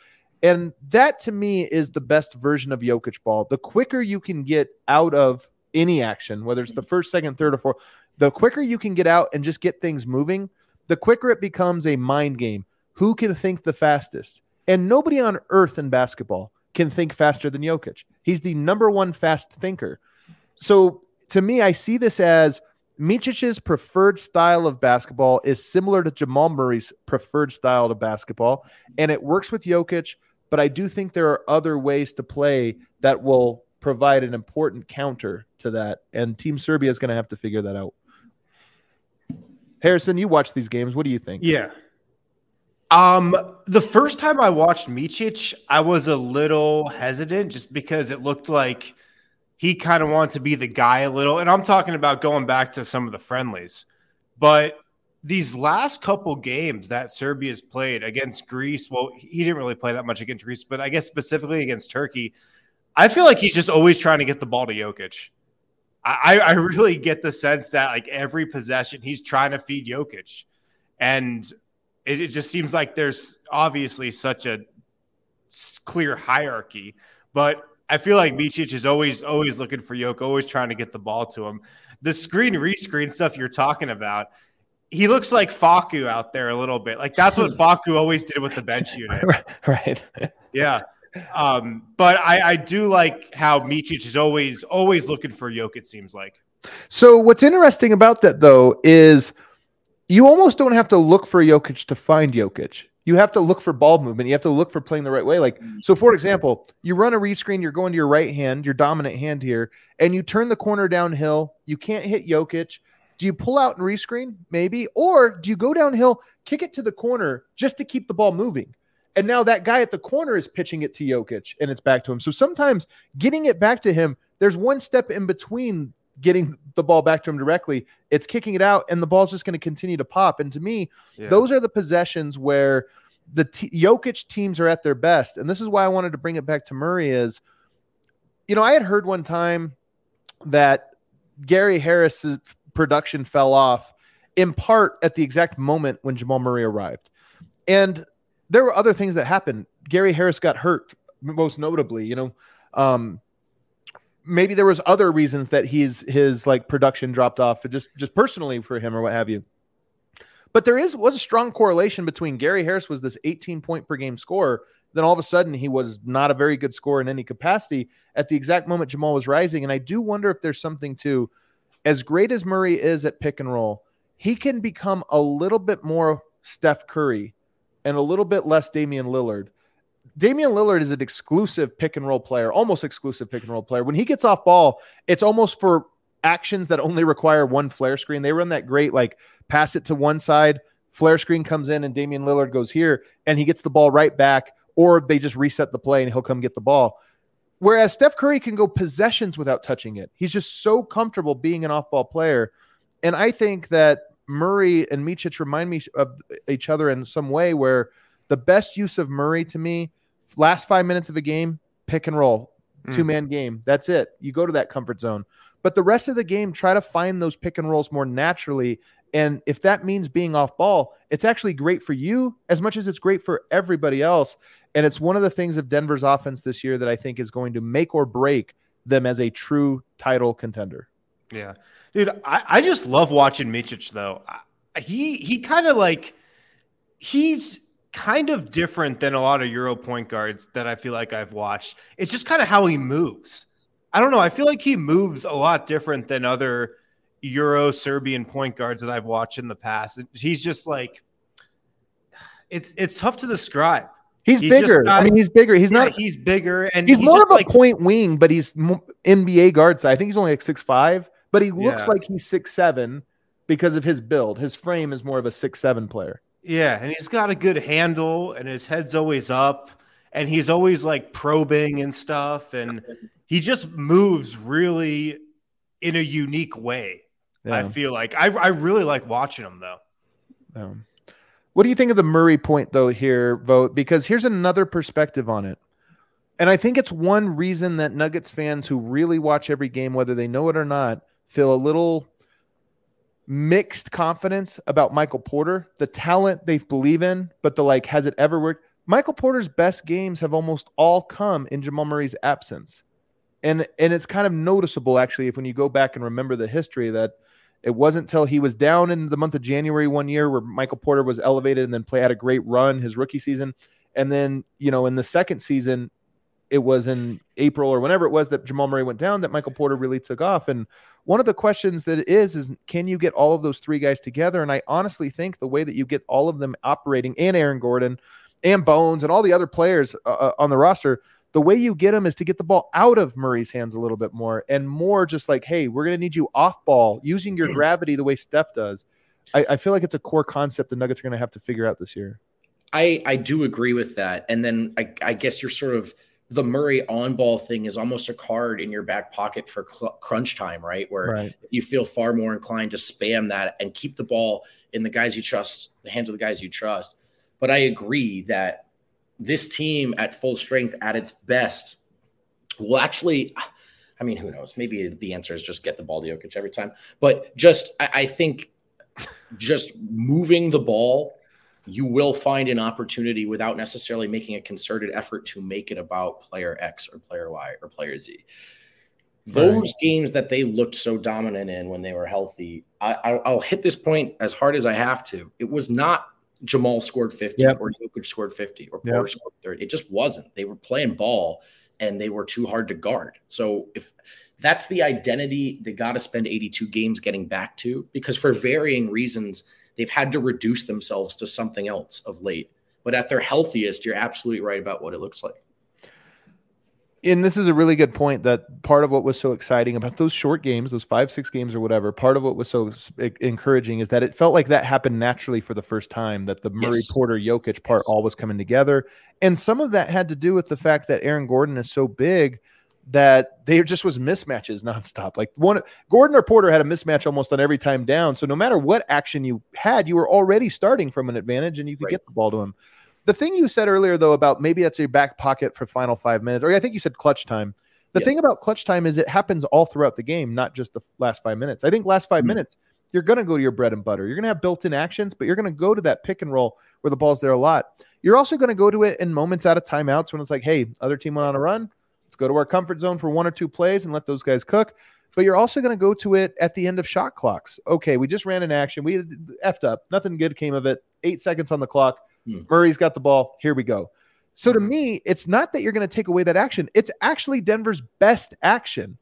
And that to me is the best version of Jokic ball. The quicker you can get out of any action, whether it's the mm-hmm. first, second, third, or fourth, the quicker you can get out and just get things moving, the quicker it becomes a mind game. Who can think the fastest? And nobody on earth in basketball can think faster than Jokic. He's the number one fast thinker. So to me, I see this as Micic's preferred style of basketball is similar to Jamal Murray's preferred style of basketball, and it works with Jokic. But I do think there are other ways to play that will provide an important counter to that, and Team Serbia is going to have to figure that out. Harrison, you watch these games. What do you think?
Yeah. Um, the first time I watched Micic, I was a little hesitant just because it looked like he kind of wanted to be the guy a little. And I'm talking about going back to some of the friendlies. But these last couple games that Serbia's played against Greece, well, he didn't really play that much against Greece, but I guess specifically against Turkey, I feel like he's just always trying to get the ball to Jokic. I, I really get the sense that like every possession he's trying to feed Jokic. And it, it just seems like there's obviously such a clear hierarchy. But I feel like Micic is always always looking for Yoke, always trying to get the ball to him. The screen rescreen stuff you're talking about, he looks like Facu out there a little bit. Like that's what Facu always did with the bench unit.
right.
Yeah. Um, but I, I do like how Micic is always always looking for Yoke, it seems like.
So what's interesting about that though is you almost don't have to look for Jokic to find Jokic. You have to look for ball movement. You have to look for playing the right way. Like, so for example, you run a rescreen, you're going to your right hand, your dominant hand here, and you turn the corner downhill. You can't hit Jokic. Do you pull out and rescreen? Maybe. Or do you go downhill, kick it to the corner just to keep the ball moving? And now that guy at the corner is pitching it to Jokic and it's back to him. So sometimes getting it back to him, there's one step in between getting the ball back to him directly. It's kicking it out, and the ball's just going to continue to pop. And to me, yeah. those are the possessions where the t- Jokic teams are at their best. And this is why I wanted to bring it back to Murray. Is you know I had heard one time that Gary Harris's production fell off in part at the exact moment when Jamal Murray arrived, and there were other things that happened. Gary Harris got hurt, most notably. You know. Um, maybe there was other reasons that he's his like production dropped off just just personally for him or what have you. But there is was a strong correlation between Gary Harris was this 18 point per game scorer then all of a sudden he was not a very good scorer in any capacity at the exact moment Jamal was rising. And I do wonder if there's something to as great as Murray is at pick and roll he can become a little bit more Steph Curry and a little bit less Damian Lillard Damian Lillard is an exclusive pick and roll player, almost exclusive pick and roll player. When he gets off ball, it's almost for actions that only require one flare screen. They run that great, like pass it to one side, flare screen comes in, and Damian Lillard goes here, and he gets the ball right back, or they just reset the play and he'll come get the ball. Whereas Steph Curry can go possessions without touching it. He's just so comfortable being an off ball player. And I think that Murray and Micic remind me of each other in some way where the best use of Murray to me, last five minutes of a game, pick and roll,
Mm.
two man game. That's it. You go to that comfort zone. But the rest of the game, try to find those pick and rolls more naturally. And if that means being off ball, it's actually great for you as much as it's great for everybody else. And it's one of the things of Denver's offense this year that I think is going to make or break them as a true title contender.
Yeah, dude, I, I just love watching Micic though. I, he he kind of like he's kind of different than a lot of Euro point guards that I feel like I've watched. It's just kind of how he moves. I don't know. I feel like he moves a lot different than other Euro Serbian point guards that I've watched in the past. He's just like it's it's tough to describe.
He's,
He's
bigger.
not-
I mean, he's bigger. He's
Yeah,
not.
he's bigger and
He's, more
just
of a
like
point wing, but he's NBA guard size. I think he's only like six five, but he looks
Yeah.
like he's six seven because of his build. His frame is more of a six seven player.
Yeah, and he's got a good handle, and his head's always up, and he's always like probing and stuff, and he just moves really in a unique way. I feel like I I really like watching him though.
Um, what do you think of the Murray point though here, Vogt? Because here's another perspective on it. And I think it's one reason that Nuggets fans who really watch every game, whether they know it or not, feel a little mixed confidence about Michael Porter, the talent they believe in, but the like, has it ever worked? Michael Porter's best games have almost all come in Jamal Murray's absence. And and it's kind of noticeable actually if when you go back and remember the history that it wasn't until he was down in the month of January one year where Michael Porter was elevated and then play had a great run his rookie season. And then, you know, in the second season, it was in April or whenever it was that Jamal Murray went down that Michael Porter really took off. And one of the questions that is is can you get all of those three guys together? And I honestly think the way that you get all of them operating and Aaron Gordon and Bones and all the other players uh, uh, on the roster, the way you get them is to get the ball out of Murray's hands a little bit more and more just like, hey, we're going to need you off ball using your gravity the way Steph does. I, I feel like it's a core concept the Nuggets are going to have to figure out this year.
I I do agree with that. And then I, I guess you're sort of the Murray on ball thing is almost a card in your back pocket for cl- crunch time, right? Where
Right.
you feel far more inclined to spam that and keep the ball in the guys you trust, the hands of the guys you trust. But I agree that this team at full strength at its best will actually. I mean, who knows? Maybe the answer is just get the ball to Jokic every time. But just, I, I think, just moving the ball you will find an opportunity without necessarily making a concerted effort to make it about player X or player Y or player Z. Those games that they looked so dominant in when they were healthy, I, I'll, I'll hit this point as hard as I have to. It was not Jamal scored 50
Yep.
or Jokic scored 50 or
Yep.
Porter scored 30. It just wasn't. They were playing ball and they were too hard to guard. So if that's the identity they got to spend 82 games getting back to, because for varying reasons, they've had to reduce themselves to something else of late. But at their healthiest, you're absolutely right about what it looks like.
and this is a really good point that part of what was so exciting about those short games, those five, six games or whatever, part of what was so encouraging is that it felt like that happened naturally for the first time, that the Murray
Yes.
Porter Jokic part
Yes.
all was coming together. And some of that had to do with the fact that Aaron Gordon is so big that there just was mismatches nonstop. Like one Gordon or Porter had a mismatch almost on every time down. So no matter what action you had, you were already starting from an advantage and you could
Right.
get the ball to him. The thing you said earlier, though, about maybe that's your back pocket for final five minutes, or I think you said clutch time. The
Yeah.
thing about clutch time is it happens all throughout the game, not just the last five minutes. I think last 5
Mhm.
minutes, you're going to go to your bread and butter. You're going to have built in actions, but you're going to go to that pick and roll where the ball's there a lot. You're also going to go to it in moments out of timeouts when it's like, hey, other team went on a run. Let's go to our comfort zone for one or two plays and let those guys cook. But you're also going to go to it at the end of shot clocks. Okay, we just ran an action. We effed up. Nothing good came of it. Eight seconds on the clock.
Hmm.
Murray's got the ball. Here we go. So to me, it's not that you're going to take away that action. It's actually Denver's best action.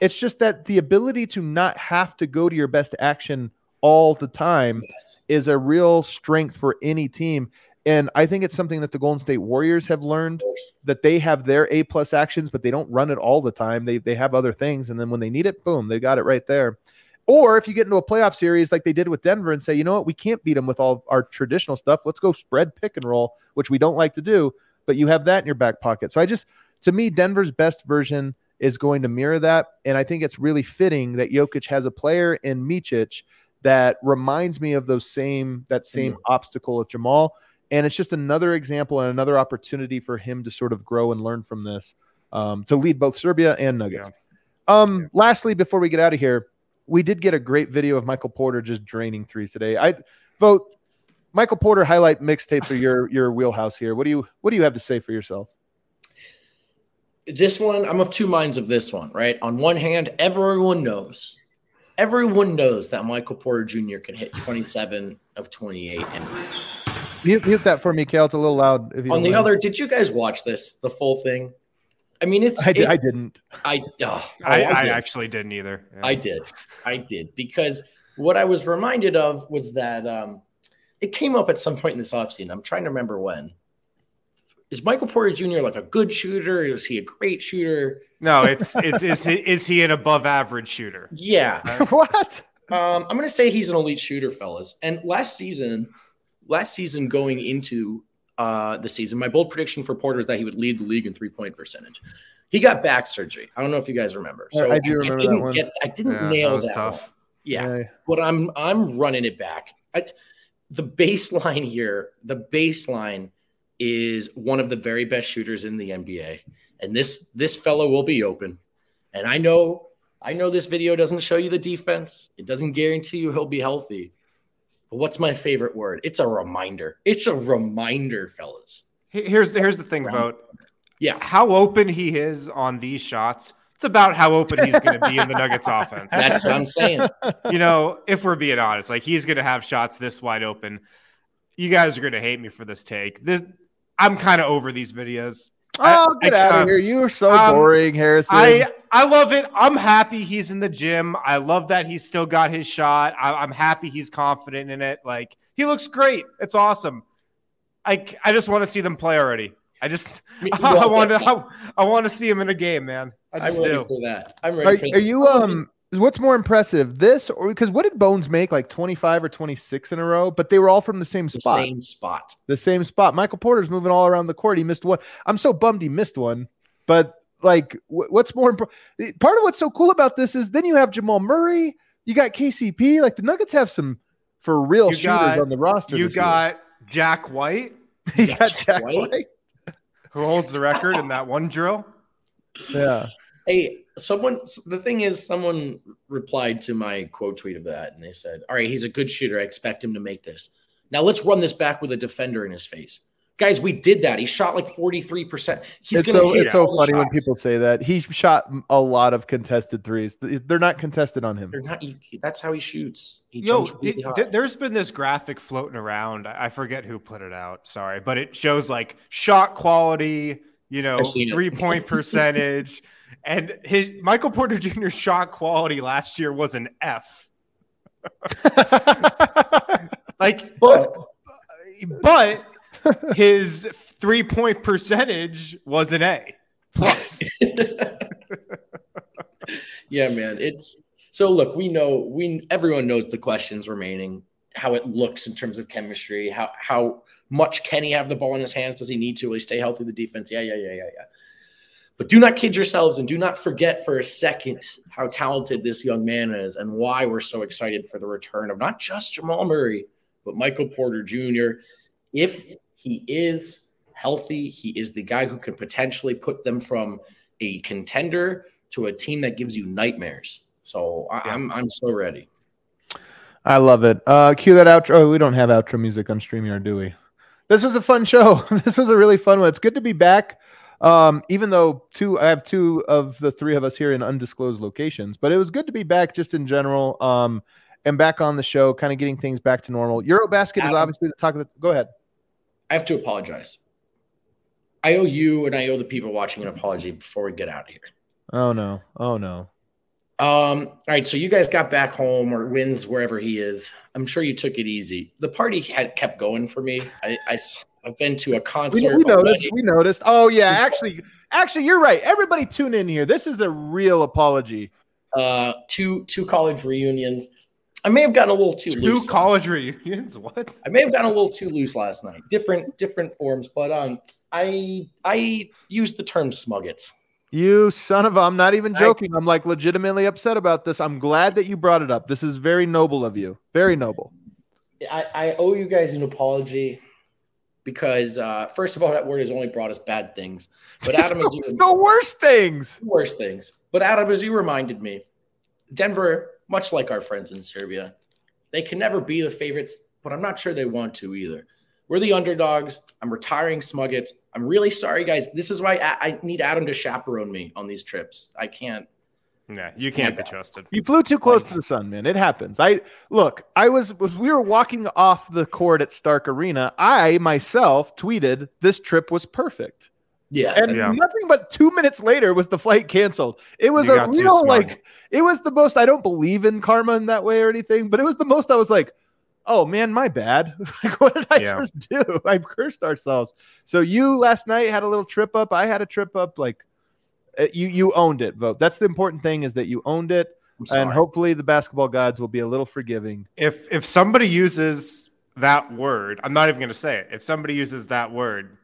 It's just that the ability to not have to go to your best action all the time
Yes.
is a real strength for any team. And I think it's something that the Golden State Warriors have learned that they have their A plus actions, but they don't run it all the time. They they have other things, and then when they need it, boom, they got it right there. Or if you get into a playoff series like they did with Denver and say, you know what, we can't beat them with all our traditional stuff. Let's go spread pick and roll, which we don't like to do, but you have that in your back pocket. So I just to me, Denver's best version is going to mirror that. And I think it's really fitting that Jokic has a player in Micic that reminds me of those same that same mm-hmm. obstacle with Jamal. And it's just another example and another opportunity for him to sort of grow and learn from this um, to lead both Serbia and Nuggets. Um, lastly, before we get out of here, we did get a great video of Michael Porter just draining threes today. I Vogt Michael Porter highlight mixtapes are your your wheelhouse here. What do you what do you have to say for yourself?
this one, I'm of two minds of this one, right? On one hand, everyone knows, everyone knows that Michael Porter Jr. can hit 27 of 28. And
Mute, mute that for me, Cal. It's a little loud. If you
on the
mind.
other, did you guys watch this, the full thing? I mean, it's,
I, did, I
it's-
didn't.
I, oh,
I, I
did.
actually didn't either. Yeah.
I did. I did because what I was reminded of was that um, it came up at some point in this offseason. I'm trying to remember when. Is Michael Porter Jr. like a good shooter? Is he a great shooter?
No, it's it's is he, is he an above average shooter?
Yeah.
what?
Um, I'm going to say he's an elite shooter, fellas. And last season, last season going into uh, the season, my bold prediction for Porter is that he would lead the league in three point percentage. He got back surgery. I don't know if you guys remember. So
I do remember that
didn't
one.
get. I didn't
Yeah,
nail
that
that. Yeah,
Yeah.
but I'm I'm running it back. I, the baseline here, the baseline is one of the very best shooters in the NBA, and this this fellow will be open. And I know I know this video doesn't show you the defense. It doesn't guarantee you he'll be healthy. But what's my favorite word? It's a reminder. It's a reminder, fellas.
He- Here's here's the thing, about.
Yeah.
How open he is on these shots. It's about how open he's going to be in the Nuggets offense.
That's what I'm saying.
you know, if we're being honest, like he's going to have shots this wide open. You guys are going to hate me for this take. This, I'm kind of over these videos. I-
Oh, get
I-
out
uh,
of here! You are so
um,
boring, Harrison.
I I love it. I'm happy he's in the gym. I love that he's still got his shot. I, I'm happy he's confident in it. Like he looks great. It's awesome. I I just want to see them play already. I just
Me-
I want to I, I want to see him in a game, man. I
I'm
just
ready
do.
for that. I'm
are,
ready for that.
are you um? What's more impressive, this or because what did Bones make like twenty five or twenty six in a row? But they were all from the same
the
spot.
same spot?
the same spot. Michael Porter's moving all around the court. He missed one. I'm so bummed he missed one. But like, wh- what's more important? Part of what's so cool about this is then you have Jamal Murray. You got KCP. Like the Nuggets have some for real
You
shooters
got-
on the roster.
You
this year.
got Jack White,
you got
Jack
Jack
White?
White.
who holds the record in that one drill.
Yeah.
Hey, someone. The thing is, someone replied to my quote tweet of that, and they said, "All right, he's a good shooter. I expect him to make this. Now let's run this back with a defender in his face, guys. We did that. He shot like forty three percent. He's
it's
gonna
so
hit
it's so
all
funny when people say that he shot a lot of contested threes. They're not contested on him.
They're not. He, that's how he shoots. He
Yo,
really
th-
high.
there's been this graphic floating around. I I forget who put it out. Sorry, but it shows like shot quality, you know,
I've seen it.
three point percentage, and his Michael Porter Jr.'s shot quality last year was an F. Like,
but
but his three point percentage was an A plus.
yeah, man. It's so look, we know we everyone knows the questions remaining, how it looks in terms of chemistry, how how much can he have the ball in his hands? Does he need to? Will he stay healthy? The defense? Yeah, yeah, yeah, yeah, yeah. But do not kid yourselves and do not forget for a second how talented this young man is and why we're so excited for the return of not just Jamal Murray, but Michael Porter Jr. If he is healthy, he is the guy who can potentially put them from a contender to a team that gives you nightmares. So I, I'm I'm so ready.
I love it. Uh, cue that outro. Oh, we don't have outro music on StreamYard, do we? This was a fun show. this was a really fun one. It's good to be back. Um, even though two, I have two of the three of us here in undisclosed locations, but it was good to be back just in general. Um, and back on the show, kind of getting things back to normal. Eurobasket is obviously the talk of the. Go ahead.
I have to apologize. I owe you and I owe the people watching an apology before we get out of here.
Oh no! Oh no!
Um, all right, so you guys got back home or wins wherever he is. I'm sure you took it easy. The party had kept going for me. I, I have been to a concert.
we noticed. We noticed. Oh yeah, actually, actually, you're right. Everybody, tune in here. This is a real apology.
Uh, two two college reunions. I may have gotten a little too
Two
loose.
college reunions. What?
I may have gotten a little too loose last night. Different different forms, but um, I I used the term smuggets.
You son of a, I'm not even
I-
joking. I'm like legitimately upset about this. I'm glad that you brought it up. This is very noble of you. Very noble.
I, I owe you guys an apology because uh, first of all, that word has only brought us bad things. But Adam, as you
the worst things.
worst things. But Adam, as you reminded me, Denver, much like our friends in Serbia, they can never be the favorites, but I'm not sure they want to either. We're the underdogs. I'm retiring Smuggets. I'm really sorry, guys. This is why I, I need Adam to chaperone me on these trips. I can't.
Yeah, you can't be trusted.
You flew too close to the sun, man. It happens. I look, I was was- we were walking off the court at Stark Arena. I myself tweeted this trip was perfect.
Yeah.
And
Yeah.
nothing but two minutes later was the flight canceled. It was
You
a real like it was the most I don't believe in karma in that way or anything, but it was the most I was like, oh man, my bad. like, what did I
Yeah.
just do? I cursed ourselves. So you last night had a little trip up. I had a trip up. Like Uh, you you owned it, Vogt. That's the important thing is that you owned it. And hopefully the basketball gods will be a little forgiving.
If if somebody uses that word, I'm not even going to say it. If somebody uses that word,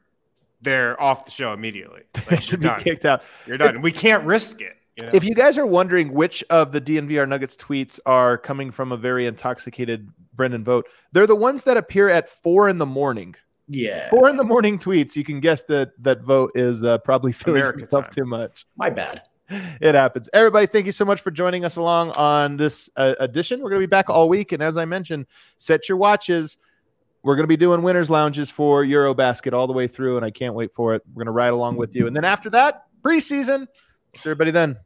they're off the show immediately.
They
Like, you're
should be
done.
kicked out.
You're done. we can't risk it. You know?
If you guys are wondering which of the DNVR Nuggets tweets are coming from a very intoxicated Brendan Vogt, they're the ones that appear at four in the morning.
Yeah.
Four in the morning tweets. You can guess that that Vogt is uh, probably
America
himself
time.
too much.
My bad.
It happens. Everybody, thank you so much for joining us along on this uh, edition. We're going to be back all week, and as I mentioned, set your watches. We're going to be doing winners lounges for Eurobasket all the way through, and I can't wait for it. We're going to ride along with you, and then after that, preseason. See everybody then.